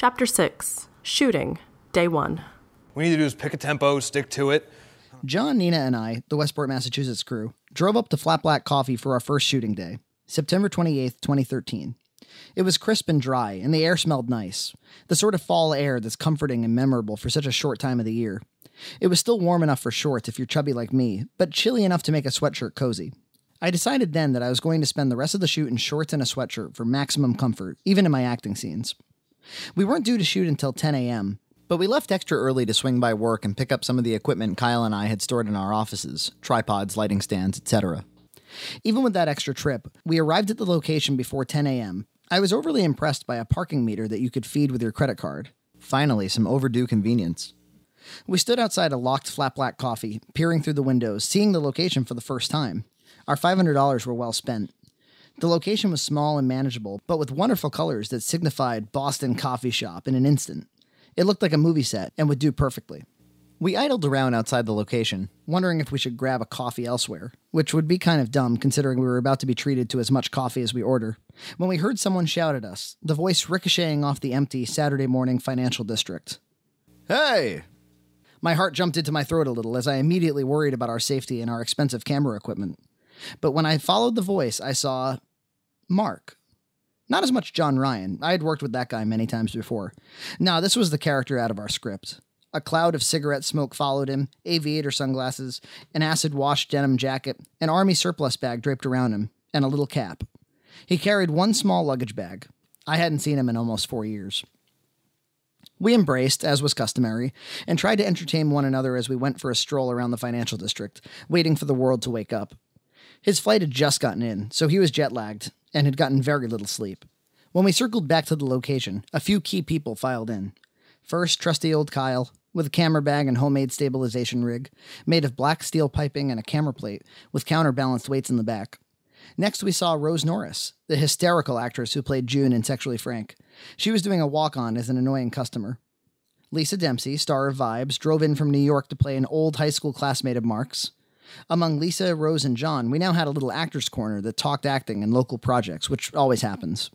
Chapter 6 Shooting, Day 1. We need to do is pick a tempo, stick to it. John, Nina, and I, the Westport, Massachusetts crew, drove up to Flat Black Coffee for our first shooting day, September 28th, 2013. It was crisp and dry, and the air smelled nice. The sort of fall air that's comforting and memorable for such a short time of the year. It was still warm enough for shorts if you're chubby like me, but chilly enough to make a sweatshirt cozy. I decided then that I was going to spend the rest of the shoot in shorts and a sweatshirt for maximum comfort, even in my acting scenes. We weren't due to shoot until 10 a.m., but we left extra early to swing by work and pick up some of the equipment Kyle and I had stored in our offices tripods, lighting stands, etc. Even with that extra trip, we arrived at the location before 10 a.m. I was overly impressed by a parking meter that you could feed with your credit card. Finally, some overdue convenience. We stood outside a locked flat black coffee, peering through the windows, seeing the location for the first time. Our $500 were well spent. The location was small and manageable, but with wonderful colors that signified Boston coffee shop in an instant. It looked like a movie set and would do perfectly. We idled around outside the location, wondering if we should grab a coffee elsewhere, which would be kind of dumb considering we were about to be treated to as much coffee as we order, when we heard someone shout at us, the voice ricocheting off the empty Saturday morning financial district. Hey! My heart jumped into my throat a little as I immediately worried about our safety and our expensive camera equipment. But when I followed the voice, I saw Mark. Not as much John Ryan. I had worked with that guy many times before. Now, this was the character out of our script. A cloud of cigarette smoke followed him, aviator sunglasses, an acid washed denim jacket, an army surplus bag draped around him, and a little cap. He carried one small luggage bag. I hadn't seen him in almost four years. We embraced, as was customary, and tried to entertain one another as we went for a stroll around the financial district, waiting for the world to wake up. His flight had just gotten in, so he was jet lagged and had gotten very little sleep. When we circled back to the location, a few key people filed in. First, trusty old Kyle, with a camera bag and homemade stabilization rig, made of black steel piping and a camera plate, with counterbalanced weights in the back. Next, we saw Rose Norris, the hysterical actress who played June in Sexually Frank. She was doing a walk on as an annoying customer. Lisa Dempsey, star of Vibes, drove in from New York to play an old high school classmate of Mark's. Among Lisa, Rose, and John, we now had a little actors' corner that talked acting and local projects, which always happens.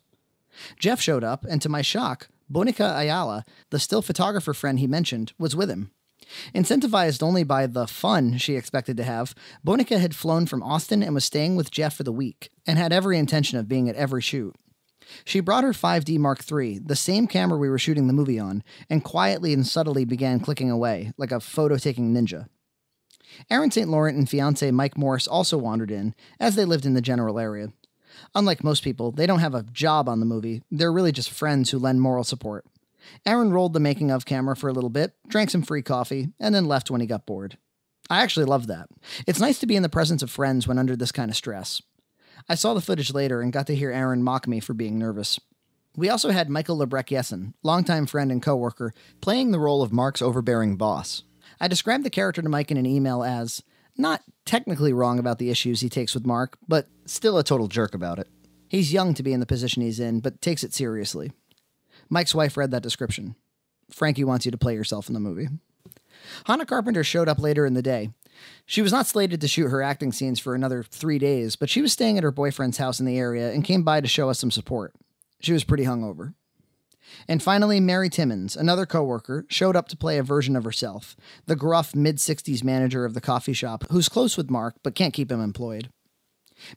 Jeff showed up, and to my shock, Bonica Ayala, the still photographer friend he mentioned, was with him. Incentivized only by the fun she expected to have, Bonica had flown from Austin and was staying with Jeff for the week, and had every intention of being at every shoot. She brought her 5D Mark III, the same camera we were shooting the movie on, and quietly and subtly began clicking away, like a photo taking ninja. Aaron St. Laurent and fiance Mike Morris also wandered in, as they lived in the general area. Unlike most people, they don't have a job on the movie, they're really just friends who lend moral support. Aaron rolled the making of camera for a little bit, drank some free coffee, and then left when he got bored. I actually love that. It's nice to be in the presence of friends when under this kind of stress. I saw the footage later and got to hear Aaron mock me for being nervous. We also had Michael Lebrecht Jessen, longtime friend and coworker, playing the role of Mark's overbearing boss. I described the character to Mike in an email as not technically wrong about the issues he takes with Mark, but Still a total jerk about it. he's young to be in the position he's in, but takes it seriously. Mike's wife read that description. Frankie wants you to play yourself in the movie. Hannah Carpenter showed up later in the day. She was not slated to shoot her acting scenes for another three days, but she was staying at her boyfriend's house in the area and came by to show us some support. She was pretty hungover. And finally, Mary Timmons, another coworker, showed up to play a version of herself, the gruff mid 60s manager of the coffee shop who's close with Mark but can't keep him employed.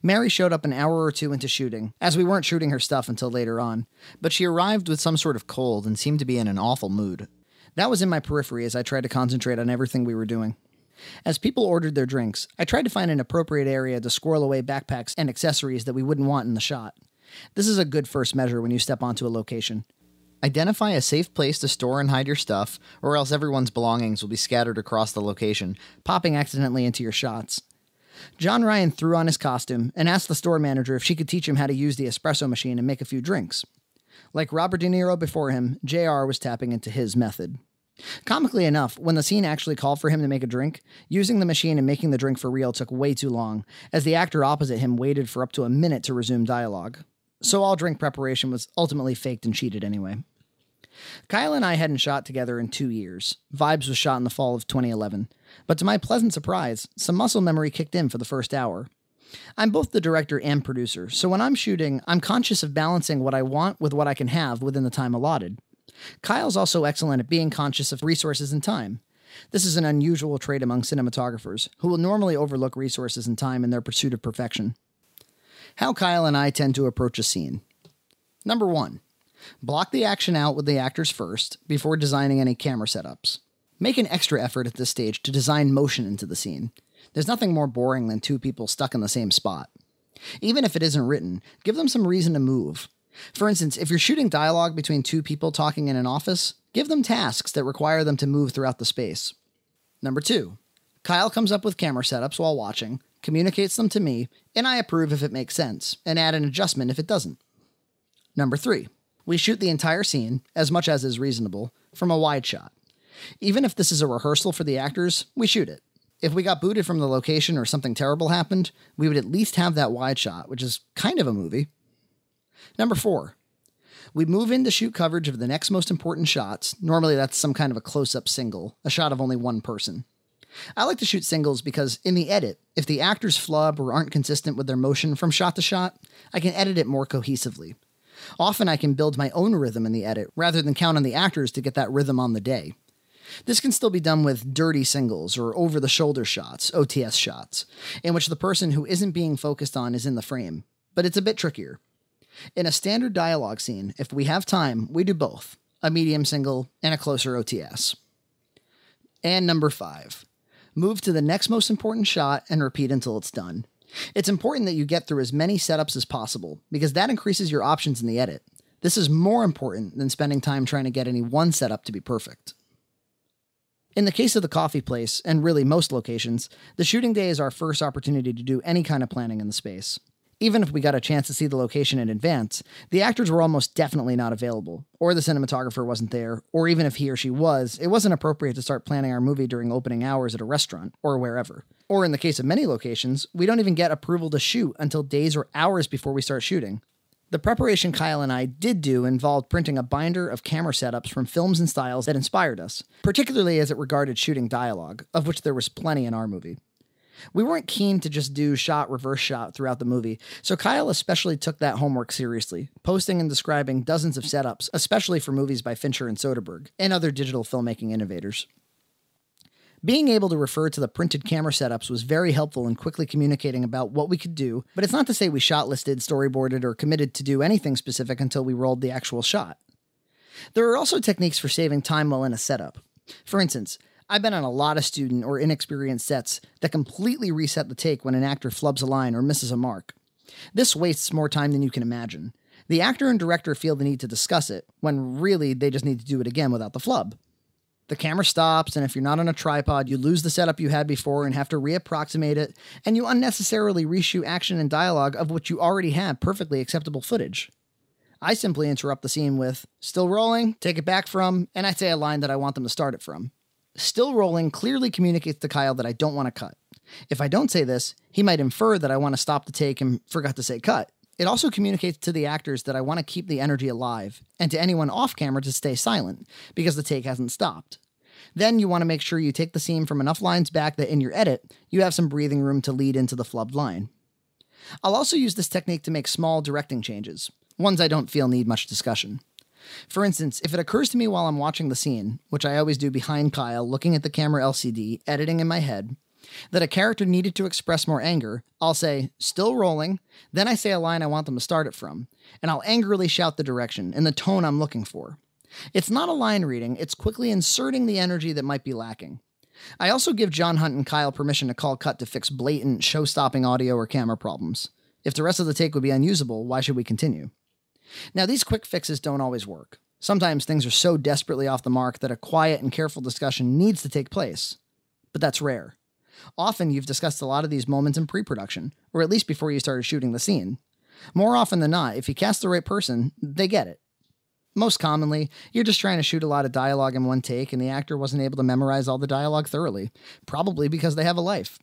Mary showed up an hour or two into shooting, as we weren't shooting her stuff until later on, But she arrived with some sort of cold and seemed to be in an awful mood. That was in my periphery as I tried to concentrate on everything we were doing. As people ordered their drinks, I tried to find an appropriate area to squirrel away backpacks and accessories that we wouldn't want in the shot. This is a good first measure when you step onto a location. Identify a safe place to store and hide your stuff, or else everyone's belongings will be scattered across the location. popping accidentally into your shots. John Ryan threw on his costume and asked the store manager if she could teach him how to use the espresso machine and make a few drinks. Like Robert De Niro before him, JR was tapping into his method. Comically enough, when the scene actually called for him to make a drink, using the machine and making the drink for real took way too long, as the actor opposite him waited for up to a minute to resume dialogue. So all drink preparation was ultimately faked and cheated anyway. Kyle and I hadn't shot together in two years. Vibes was shot in the fall of 2011. But to my pleasant surprise, some muscle memory kicked in for the first hour. I'm both the director and producer, so when I'm shooting, I'm conscious of balancing what I want with what I can have within the time allotted. Kyle's also excellent at being conscious of resources and time. This is an unusual trait among cinematographers, who will normally overlook resources and time in their pursuit of perfection. How Kyle and I tend to approach a scene. Number one, block the action out with the actors first before designing any camera setups. Make an extra effort at this stage to design motion into the scene. There's nothing more boring than two people stuck in the same spot. Even if it isn't written, give them some reason to move. For instance, if you're shooting dialogue between two people talking in an office, give them tasks that require them to move throughout the space. Number two, Kyle comes up with camera setups while watching, communicates them to me, and I approve if it makes sense, and add an adjustment if it doesn't. Number three, we shoot the entire scene, as much as is reasonable, from a wide shot. Even if this is a rehearsal for the actors, we shoot it. If we got booted from the location or something terrible happened, we would at least have that wide shot, which is kind of a movie. Number four, we move in to shoot coverage of the next most important shots. Normally, that's some kind of a close up single, a shot of only one person. I like to shoot singles because in the edit, if the actors flub or aren't consistent with their motion from shot to shot, I can edit it more cohesively. Often I can build my own rhythm in the edit rather than count on the actors to get that rhythm on the day. This can still be done with dirty singles or over the shoulder shots, OTS shots, in which the person who isn't being focused on is in the frame, but it's a bit trickier. In a standard dialogue scene, if we have time, we do both a medium single and a closer OTS. And number five, move to the next most important shot and repeat until it's done. It's important that you get through as many setups as possible because that increases your options in the edit. This is more important than spending time trying to get any one setup to be perfect. In the case of the coffee place, and really most locations, the shooting day is our first opportunity to do any kind of planning in the space. Even if we got a chance to see the location in advance, the actors were almost definitely not available, or the cinematographer wasn't there, or even if he or she was, it wasn't appropriate to start planning our movie during opening hours at a restaurant, or wherever. Or in the case of many locations, we don't even get approval to shoot until days or hours before we start shooting. The preparation Kyle and I did do involved printing a binder of camera setups from films and styles that inspired us, particularly as it regarded shooting dialogue, of which there was plenty in our movie. We weren't keen to just do shot reverse shot throughout the movie, so Kyle especially took that homework seriously, posting and describing dozens of setups, especially for movies by Fincher and Soderbergh, and other digital filmmaking innovators. Being able to refer to the printed camera setups was very helpful in quickly communicating about what we could do, but it's not to say we shot listed, storyboarded, or committed to do anything specific until we rolled the actual shot. There are also techniques for saving time while in a setup. For instance, I've been on a lot of student or inexperienced sets that completely reset the take when an actor flubs a line or misses a mark. This wastes more time than you can imagine. The actor and director feel the need to discuss it, when really they just need to do it again without the flub. The camera stops, and if you're not on a tripod, you lose the setup you had before and have to reapproximate it, and you unnecessarily reshoot action and dialogue of which you already have perfectly acceptable footage. I simply interrupt the scene with, still rolling, take it back from, and I say a line that I want them to start it from. Still rolling clearly communicates to Kyle that I don't want to cut. If I don't say this, he might infer that I want to stop the take and forgot to say cut. It also communicates to the actors that I want to keep the energy alive, and to anyone off camera to stay silent, because the take hasn't stopped. Then you want to make sure you take the scene from enough lines back that in your edit, you have some breathing room to lead into the flubbed line. I'll also use this technique to make small directing changes, ones I don't feel need much discussion. For instance, if it occurs to me while I'm watching the scene, which I always do behind Kyle, looking at the camera LCD, editing in my head, that a character needed to express more anger, I'll say, still rolling, then I say a line I want them to start it from, and I'll angrily shout the direction and the tone I'm looking for. It's not a line reading, it's quickly inserting the energy that might be lacking. I also give John Hunt and Kyle permission to call cut to fix blatant, show stopping audio or camera problems. If the rest of the take would be unusable, why should we continue? Now, these quick fixes don't always work. Sometimes things are so desperately off the mark that a quiet and careful discussion needs to take place. But that's rare. Often you've discussed a lot of these moments in pre production, or at least before you started shooting the scene. More often than not, if you cast the right person, they get it. Most commonly, you're just trying to shoot a lot of dialogue in one take, and the actor wasn't able to memorize all the dialogue thoroughly, probably because they have a life.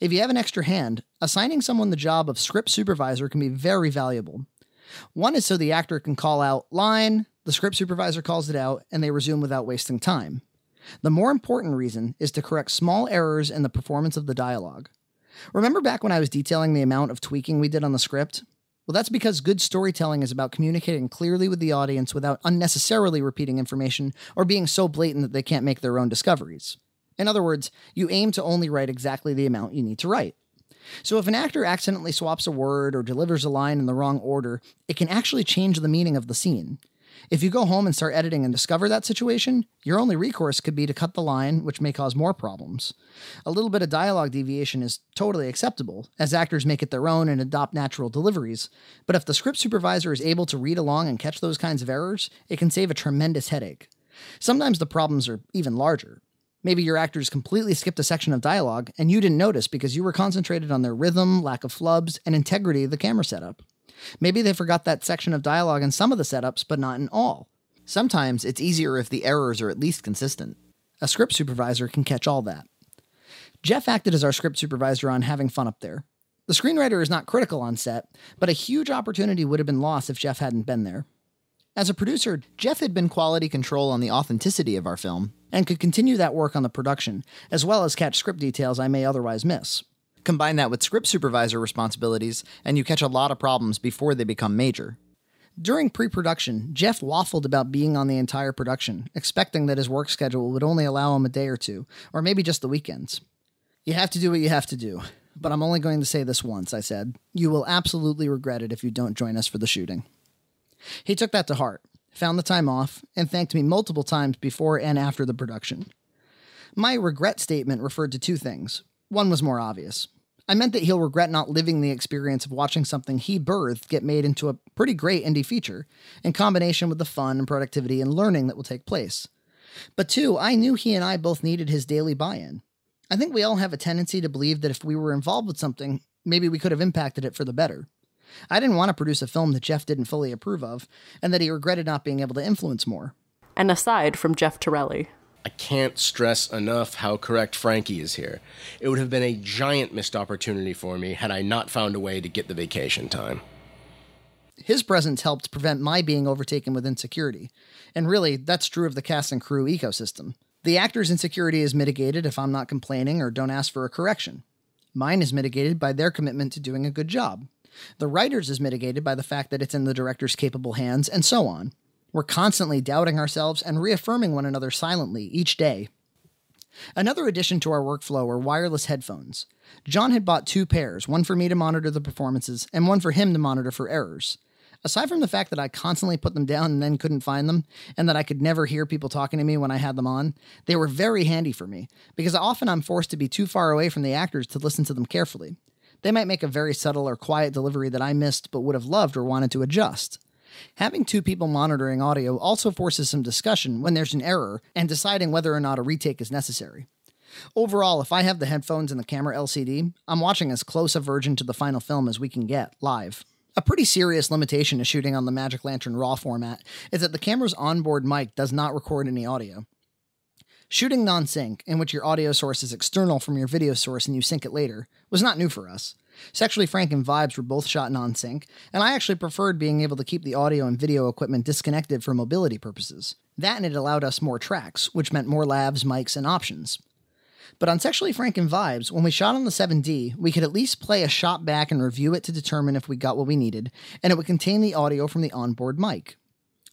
If you have an extra hand, assigning someone the job of script supervisor can be very valuable. One is so the actor can call out line, the script supervisor calls it out, and they resume without wasting time. The more important reason is to correct small errors in the performance of the dialogue. Remember back when I was detailing the amount of tweaking we did on the script? Well, that's because good storytelling is about communicating clearly with the audience without unnecessarily repeating information or being so blatant that they can't make their own discoveries. In other words, you aim to only write exactly the amount you need to write. So if an actor accidentally swaps a word or delivers a line in the wrong order, it can actually change the meaning of the scene. If you go home and start editing and discover that situation, your only recourse could be to cut the line, which may cause more problems. A little bit of dialogue deviation is totally acceptable, as actors make it their own and adopt natural deliveries, but if the script supervisor is able to read along and catch those kinds of errors, it can save a tremendous headache. Sometimes the problems are even larger. Maybe your actors completely skipped a section of dialogue and you didn't notice because you were concentrated on their rhythm, lack of flubs, and integrity of the camera setup. Maybe they forgot that section of dialogue in some of the setups, but not in all. Sometimes it's easier if the errors are at least consistent. A script supervisor can catch all that. Jeff acted as our script supervisor on having fun up there. The screenwriter is not critical on set, but a huge opportunity would have been lost if Jeff hadn't been there. As a producer, Jeff had been quality control on the authenticity of our film, and could continue that work on the production, as well as catch script details I may otherwise miss. Combine that with script supervisor responsibilities, and you catch a lot of problems before they become major. During pre production, Jeff waffled about being on the entire production, expecting that his work schedule would only allow him a day or two, or maybe just the weekends. You have to do what you have to do, but I'm only going to say this once, I said. You will absolutely regret it if you don't join us for the shooting. He took that to heart, found the time off, and thanked me multiple times before and after the production. My regret statement referred to two things. One was more obvious. I meant that he'll regret not living the experience of watching something he birthed get made into a pretty great indie feature, in combination with the fun and productivity and learning that will take place. But two, I knew he and I both needed his daily buy in. I think we all have a tendency to believe that if we were involved with something, maybe we could have impacted it for the better. I didn't want to produce a film that Jeff didn't fully approve of, and that he regretted not being able to influence more. And aside from Jeff Torelli. I can't stress enough how correct Frankie is here. It would have been a giant missed opportunity for me had I not found a way to get the vacation time. His presence helped prevent my being overtaken with insecurity. And really, that's true of the cast and crew ecosystem. The actor's insecurity is mitigated if I'm not complaining or don't ask for a correction. Mine is mitigated by their commitment to doing a good job. The writer's is mitigated by the fact that it's in the director's capable hands, and so on. We're constantly doubting ourselves and reaffirming one another silently each day. Another addition to our workflow are wireless headphones. John had bought two pairs, one for me to monitor the performances, and one for him to monitor for errors. Aside from the fact that I constantly put them down and then couldn't find them, and that I could never hear people talking to me when I had them on, they were very handy for me, because often I'm forced to be too far away from the actors to listen to them carefully. They might make a very subtle or quiet delivery that I missed but would have loved or wanted to adjust. Having two people monitoring audio also forces some discussion when there's an error and deciding whether or not a retake is necessary. Overall, if I have the headphones and the camera LCD, I'm watching as close a version to the final film as we can get live. A pretty serious limitation to shooting on the Magic Lantern RAW format is that the camera's onboard mic does not record any audio. Shooting non sync, in which your audio source is external from your video source and you sync it later, was not new for us. Sexually Frank and Vibes were both shot non sync, and I actually preferred being able to keep the audio and video equipment disconnected for mobility purposes. That and it allowed us more tracks, which meant more lavs, mics, and options. But on Sexually Frank and Vibes, when we shot on the 7D, we could at least play a shot back and review it to determine if we got what we needed, and it would contain the audio from the onboard mic.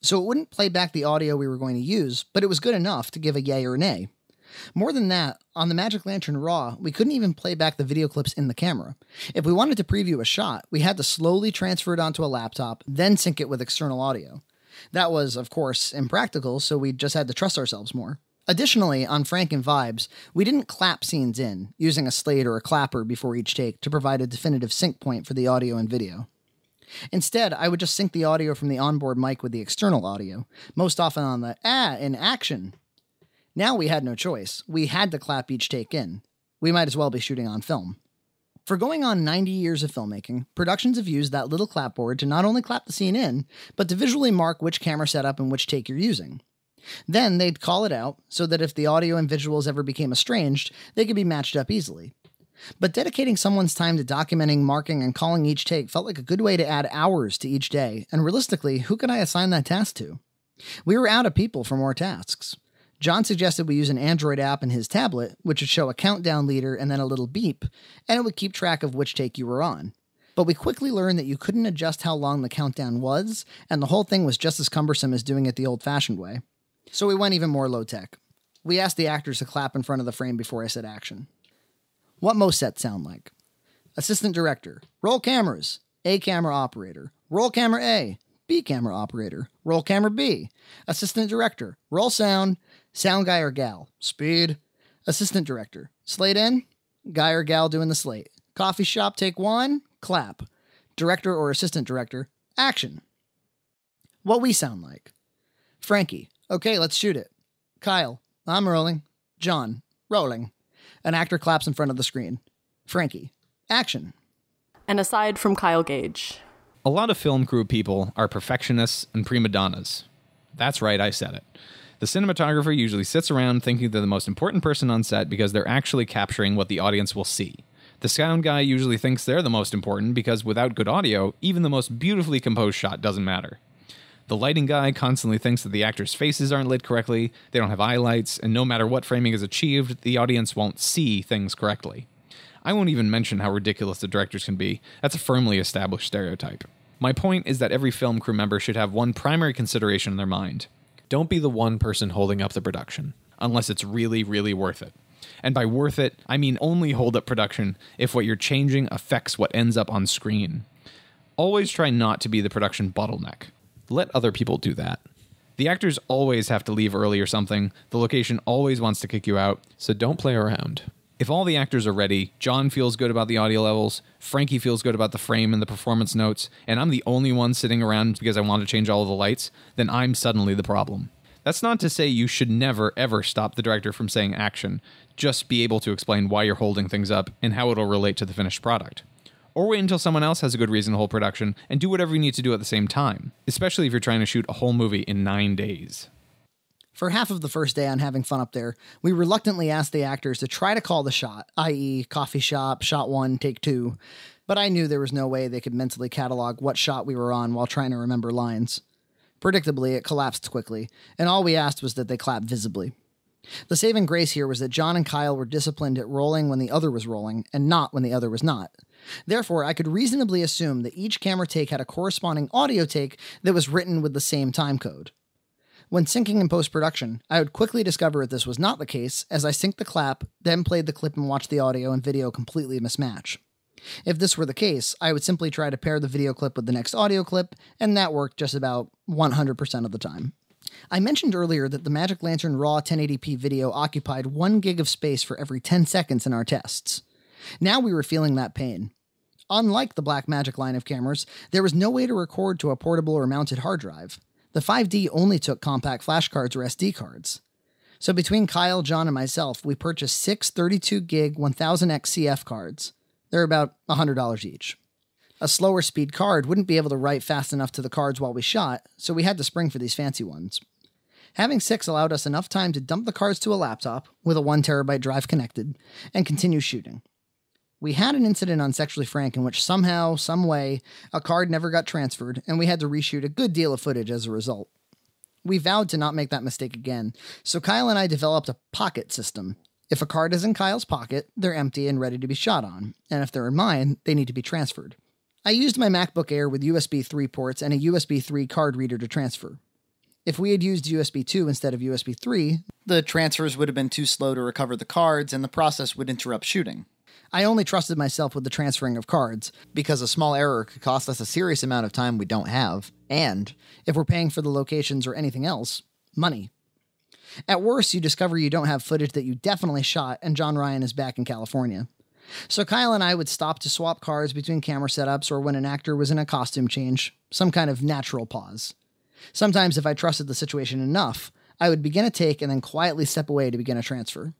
So it wouldn't play back the audio we were going to use, but it was good enough to give a yay or nay. More than that, on the Magic Lantern Raw, we couldn't even play back the video clips in the camera. If we wanted to preview a shot, we had to slowly transfer it onto a laptop, then sync it with external audio. That was, of course, impractical, so we just had to trust ourselves more. Additionally, on Frank and Vibes, we didn't clap scenes in, using a slate or a clapper before each take to provide a definitive sync point for the audio and video. Instead, I would just sync the audio from the onboard mic with the external audio, most often on the ah in action now we had no choice. We had to clap each take in. We might as well be shooting on film. For going on 90 years of filmmaking, productions have used that little clapboard to not only clap the scene in, but to visually mark which camera setup and which take you're using. Then they'd call it out so that if the audio and visuals ever became estranged, they could be matched up easily. But dedicating someone's time to documenting, marking, and calling each take felt like a good way to add hours to each day, and realistically, who could I assign that task to? We were out of people for more tasks. John suggested we use an Android app in his tablet, which would show a countdown leader and then a little beep, and it would keep track of which take you were on. But we quickly learned that you couldn't adjust how long the countdown was, and the whole thing was just as cumbersome as doing it the old fashioned way. So we went even more low tech. We asked the actors to clap in front of the frame before I said action. What most sets sound like? Assistant director, roll cameras, A camera operator, roll camera A, B camera operator, roll camera B, assistant director, roll sound, sound guy or gal, speed, assistant director, slate in, guy or gal doing the slate, coffee shop take one, clap, director or assistant director, action. What we sound like. Frankie, okay, let's shoot it. Kyle, I'm rolling. John, rolling. An actor claps in front of the screen. Frankie, action. And aside from Kyle Gage. A lot of film crew people are perfectionists and prima donnas. That's right, I said it. The cinematographer usually sits around thinking they're the most important person on set because they're actually capturing what the audience will see. The sound guy usually thinks they're the most important because without good audio, even the most beautifully composed shot doesn't matter. The lighting guy constantly thinks that the actors' faces aren't lit correctly, they don't have highlights, and no matter what framing is achieved, the audience won't see things correctly. I won't even mention how ridiculous the directors can be. That's a firmly established stereotype. My point is that every film crew member should have one primary consideration in their mind. Don't be the one person holding up the production, unless it's really, really worth it. And by worth it, I mean only hold up production if what you're changing affects what ends up on screen. Always try not to be the production bottleneck. Let other people do that. The actors always have to leave early or something, the location always wants to kick you out, so don't play around. If all the actors are ready, John feels good about the audio levels, Frankie feels good about the frame and the performance notes, and I'm the only one sitting around because I want to change all the lights, then I'm suddenly the problem. That's not to say you should never, ever stop the director from saying action. Just be able to explain why you're holding things up and how it'll relate to the finished product. Or wait until someone else has a good reason to hold production and do whatever you need to do at the same time, especially if you're trying to shoot a whole movie in nine days. For half of the first day on having fun up there, we reluctantly asked the actors to try to call the shot, i.e., coffee shop, shot one, take two. But I knew there was no way they could mentally catalog what shot we were on while trying to remember lines. Predictably, it collapsed quickly, and all we asked was that they clap visibly. The saving grace here was that John and Kyle were disciplined at rolling when the other was rolling, and not when the other was not. Therefore, I could reasonably assume that each camera take had a corresponding audio take that was written with the same time code. When syncing in post production, I would quickly discover that this was not the case as I synced the clap, then played the clip and watched the audio and video completely mismatch. If this were the case, I would simply try to pair the video clip with the next audio clip, and that worked just about 100% of the time. I mentioned earlier that the Magic Lantern RAW 1080p video occupied 1 gig of space for every 10 seconds in our tests. Now we were feeling that pain. Unlike the Blackmagic line of cameras, there was no way to record to a portable or mounted hard drive. The 5D only took compact flash cards or SD cards. So between Kyle, John, and myself, we purchased six 32 gig 1000X CF cards. They're about $100 each. A slower speed card wouldn't be able to write fast enough to the cards while we shot, so we had to spring for these fancy ones. Having six allowed us enough time to dump the cards to a laptop with a 1 terabyte drive connected and continue shooting. We had an incident on Sexually Frank in which somehow, some way, a card never got transferred, and we had to reshoot a good deal of footage as a result. We vowed to not make that mistake again, so Kyle and I developed a pocket system. If a card is in Kyle's pocket, they're empty and ready to be shot on, and if they're in mine, they need to be transferred. I used my MacBook Air with USB 3 ports and a USB 3 card reader to transfer. If we had used USB 2 instead of USB 3, The transfers would have been too slow to recover the cards, and the process would interrupt shooting. I only trusted myself with the transferring of cards. Because a small error could cost us a serious amount of time we don't have, and If we're paying for the locations or anything else, money. At worst, you discover you don't have footage that you definitely shot, and John Ryan is back in California. So Kyle and I would stop to swap cards between camera setups or when an actor was in a costume change, some kind of natural pause. Sometimes, if I trusted the situation enough, I would begin a take and then quietly step away to begin a transfer.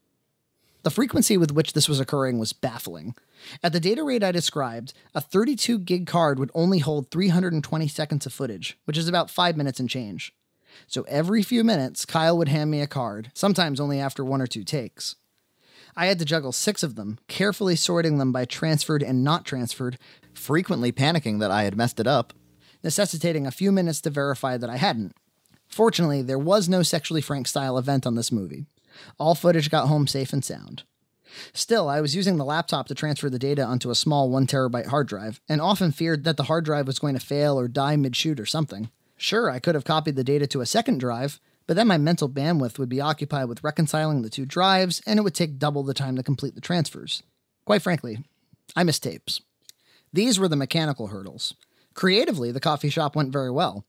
The frequency with which this was occurring was baffling. At the data rate I described, a 32 gig card would only hold 320 seconds of footage, which is about 5 minutes and change. So every few minutes, Kyle would hand me a card, sometimes only after one or two takes. I had to juggle six of them, carefully sorting them by transferred and not transferred, frequently panicking that I had messed it up. necessitating a few minutes to verify that I hadn't. Fortunately, there was no sexually frank style event on this movie. All footage got home safe and sound. Still, I was using the laptop to transfer the data onto a small 1 terabyte hard drive, and often feared that the hard drive was going to fail or die mid shoot or something. Sure, I could have copied the data to a second drive, but then my mental bandwidth would be occupied with reconciling the two drives, and it would take double the time to complete the transfers. Quite frankly, I miss tapes. These were the mechanical hurdles. Creatively, the coffee shop went very well.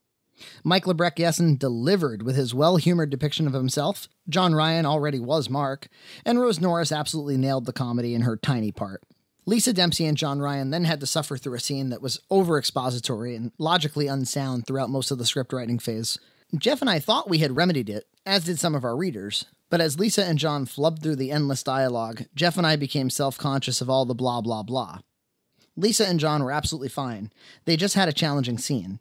Mike Lebrecht Yessen delivered with his well humored depiction of himself. John Ryan already was Mark, and Rose Norris absolutely nailed the comedy in her tiny part. Lisa Dempsey and John Ryan then had to suffer through a scene that was over expository and logically unsound throughout most of the script writing phase. Jeff and I thought we had remedied it, as did some of our readers, but as Lisa and John flubbed through the endless dialogue, Jeff and I became self conscious of all the blah blah blah. Lisa and John were absolutely fine, they just had a challenging scene.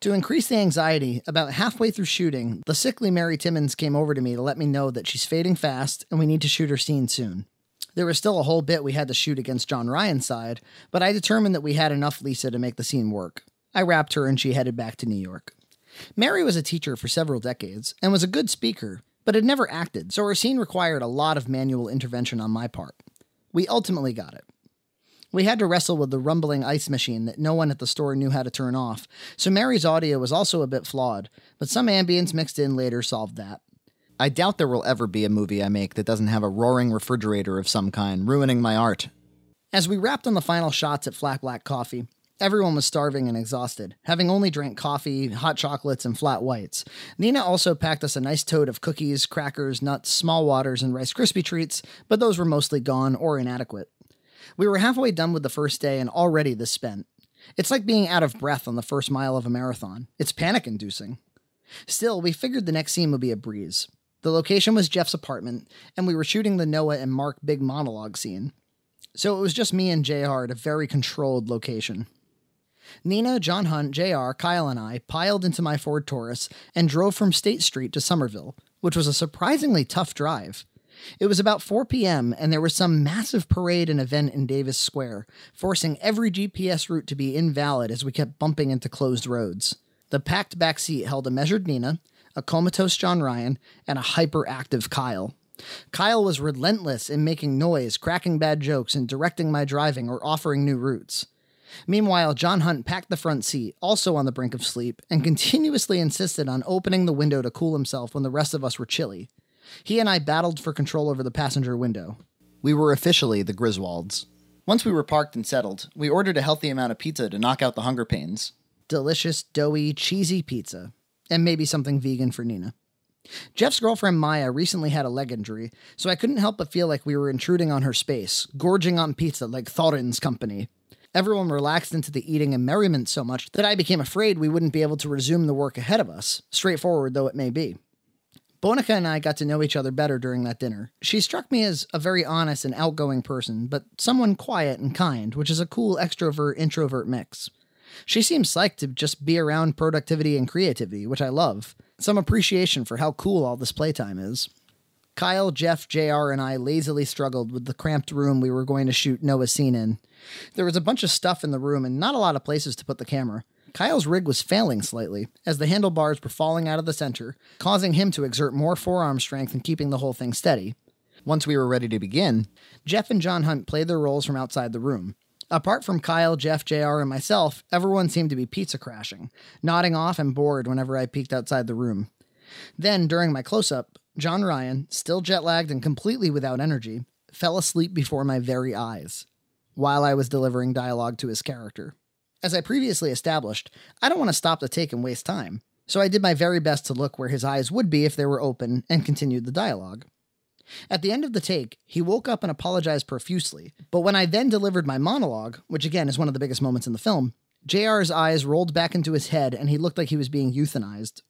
To increase the anxiety, about halfway through shooting, the sickly Mary Timmons came over to me to let me know that she's fading fast and we need to shoot her scene soon. There was still a whole bit we had to shoot against John Ryan's side, but I determined that we had enough Lisa to make the scene work. I wrapped her and she headed back to New York. Mary was a teacher for several decades and was a good speaker, but had never acted, so her scene required a lot of manual intervention on my part. We ultimately got it. We had to wrestle with the rumbling ice machine that no one at the store knew how to turn off, so Mary's audio was also a bit flawed, but some ambience mixed in later solved that. I doubt there will ever be a movie I make that doesn't have a roaring refrigerator of some kind, ruining my art. As we wrapped on the final shots at Flat Black Coffee, everyone was starving and exhausted, having only drank coffee, hot chocolates, and flat whites. Nina also packed us a nice tote of cookies, crackers, nuts, small waters, and Rice Krispie treats, but those were mostly gone or inadequate. We were halfway done with the first day and already this spent. It's like being out of breath on the first mile of a marathon. It's panic inducing. Still, we figured the next scene would be a breeze. The location was Jeff's apartment, and we were shooting the Noah and Mark big monologue scene. So it was just me and JR at a very controlled location. Nina, John Hunt, JR, Kyle, and I piled into my Ford Taurus and drove from State Street to Somerville, which was a surprisingly tough drive. It was about 4 p.m., and there was some massive parade and event in Davis Square, forcing every GPS route to be invalid as we kept bumping into closed roads. The packed back seat held a measured Nina, a comatose John Ryan, and a hyperactive Kyle. Kyle was relentless in making noise, cracking bad jokes, and directing my driving or offering new routes. Meanwhile, John Hunt packed the front seat, also on the brink of sleep, and continuously insisted on opening the window to cool himself when the rest of us were chilly. He and I battled for control over the passenger window. We were officially the Griswolds. Once we were parked and settled, we ordered a healthy amount of pizza to knock out the hunger pains. Delicious, doughy, cheesy pizza, and maybe something vegan for Nina. Jeff's girlfriend Maya recently had a leg injury, so I couldn't help but feel like we were intruding on her space, gorging on pizza like Thorin's company. Everyone relaxed into the eating and merriment so much that I became afraid we wouldn't be able to resume the work ahead of us, straightforward though it may be. Bonica and I got to know each other better during that dinner. She struck me as a very honest and outgoing person, but someone quiet and kind, which is a cool extrovert introvert mix. She seems psyched to just be around productivity and creativity, which I love. Some appreciation for how cool all this playtime is. Kyle, Jeff, JR, and I lazily struggled with the cramped room we were going to shoot Noah's scene in. There was a bunch of stuff in the room and not a lot of places to put the camera. Kyle's rig was failing slightly, as the handlebars were falling out of the center, causing him to exert more forearm strength in keeping the whole thing steady. Once we were ready to begin, Jeff and John Hunt played their roles from outside the room. Apart from Kyle, Jeff, JR, and myself, everyone seemed to be pizza crashing, nodding off and bored whenever I peeked outside the room. Then, during my close up, John Ryan, still jet lagged and completely without energy, fell asleep before my very eyes while I was delivering dialogue to his character. As I previously established, I don't want to stop the take and waste time, so I did my very best to look where his eyes would be if they were open and continued the dialogue. At the end of the take, he woke up and apologized profusely, but when I then delivered my monologue, which again is one of the biggest moments in the film, JR's eyes rolled back into his head and he looked like he was being euthanized.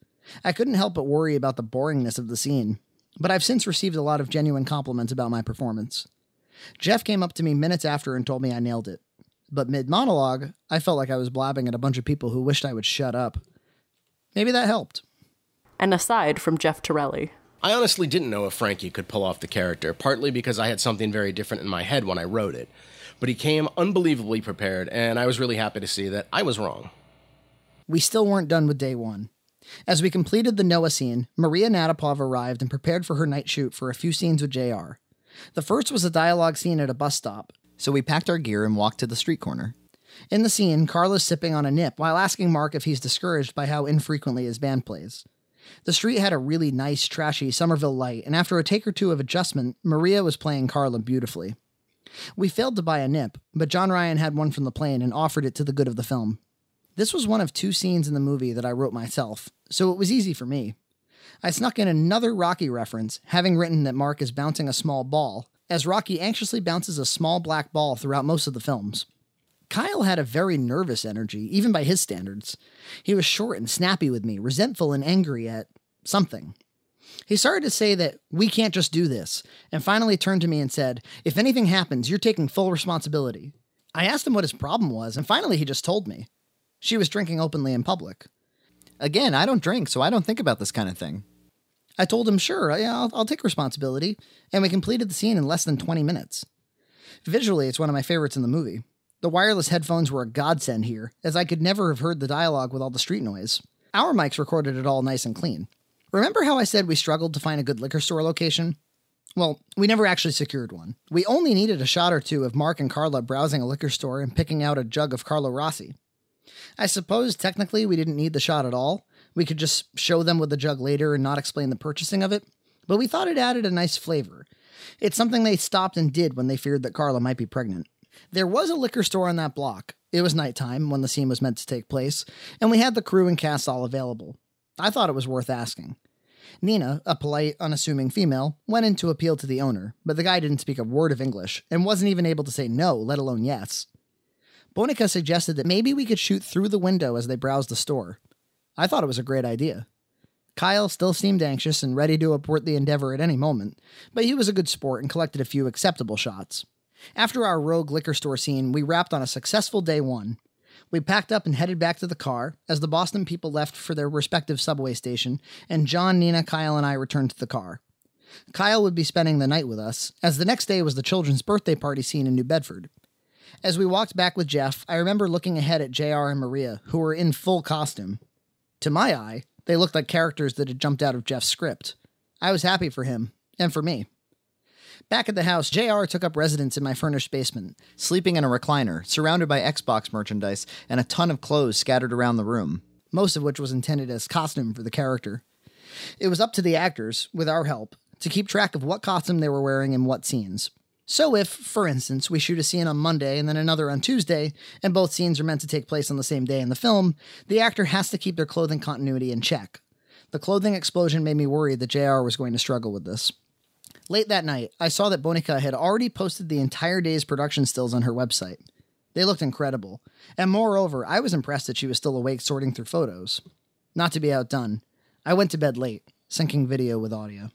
I couldn't help but worry about the boringness of the scene, but I've since received a lot of genuine compliments about my performance. Jeff came up to me minutes after and told me I nailed it. But mid monologue, I felt like I was blabbing at a bunch of people who wished I would shut up. Maybe that helped. And aside from Jeff Torelli. I honestly didn't know if Frankie could pull off the character, partly because I had something very different in my head when I wrote it. But he came unbelievably prepared, and I was really happy to see that I was wrong. We still weren't done with day one. As we completed the Noah scene, Maria Natapov arrived and prepared for her night shoot for a few scenes with JR. The first was a dialogue scene at a bus stop. So we packed our gear and walked to the street corner. In the scene, Carla's sipping on a nip while asking Mark if he's discouraged by how infrequently his band plays. The street had a really nice, trashy Somerville light, and after a take or two of adjustment, Maria was playing Carla beautifully. We failed to buy a nip, but John Ryan had one from the plane and offered it to the good of the film. This was one of two scenes in the movie that I wrote myself, so it was easy for me. I snuck in another Rocky reference, having written that Mark is bouncing a small ball, as Rocky anxiously bounces a small black ball throughout most of the films. Kyle had a very nervous energy, even by his standards. He was short and snappy with me, resentful and angry at something. He started to say that we can't just do this, and finally turned to me and said, If anything happens, you're taking full responsibility. I asked him what his problem was, and finally he just told me. She was drinking openly in public. Again, I don't drink, so I don't think about this kind of thing. I told him, sure, yeah, I'll, I'll take responsibility, and we completed the scene in less than 20 minutes. Visually, it's one of my favorites in the movie. The wireless headphones were a godsend here, as I could never have heard the dialogue with all the street noise. Our mics recorded it all nice and clean. Remember how I said we struggled to find a good liquor store location? Well, we never actually secured one. We only needed a shot or two of Mark and Carla browsing a liquor store and picking out a jug of Carlo Rossi. I suppose technically we didn't need the shot at all. We could just show them with the jug later and not explain the purchasing of it, but we thought it added a nice flavor. It's something they stopped and did when they feared that Carla might be pregnant. There was a liquor store on that block. It was nighttime when the scene was meant to take place, and we had the crew and cast all available. I thought it was worth asking. Nina, a polite, unassuming female, went in to appeal to the owner, but the guy didn't speak a word of English and wasn't even able to say no, let alone yes. Bonica suggested that maybe we could shoot through the window as they browsed the store. I thought it was a great idea. Kyle still seemed anxious and ready to abort the endeavor at any moment, but he was a good sport and collected a few acceptable shots. After our rogue liquor store scene, we wrapped on a successful day one. We packed up and headed back to the car as the Boston people left for their respective subway station, and John, Nina, Kyle, and I returned to the car. Kyle would be spending the night with us, as the next day was the children's birthday party scene in New Bedford. As we walked back with Jeff, I remember looking ahead at JR and Maria, who were in full costume. To my eye, they looked like characters that had jumped out of Jeff's script. I was happy for him, and for me. Back at the house, JR took up residence in my furnished basement. Sleeping in a recliner, surrounded by Xbox merchandise and a ton of clothes scattered around the room. most of which was intended as costume for the character. It was up to the actors, with our help, to keep track of what costume they were wearing in what scenes. So, if, for instance, we shoot a scene on Monday and then another on Tuesday, and both scenes are meant to take place on the same day in the film, the actor has to keep their clothing continuity in check. The clothing explosion made me worried that JR was going to struggle with this. Late that night, I saw that Bonica had already posted the entire day's production stills on her website. They looked incredible, and moreover, I was impressed that she was still awake sorting through photos. Not to be outdone, I went to bed late, syncing video with audio.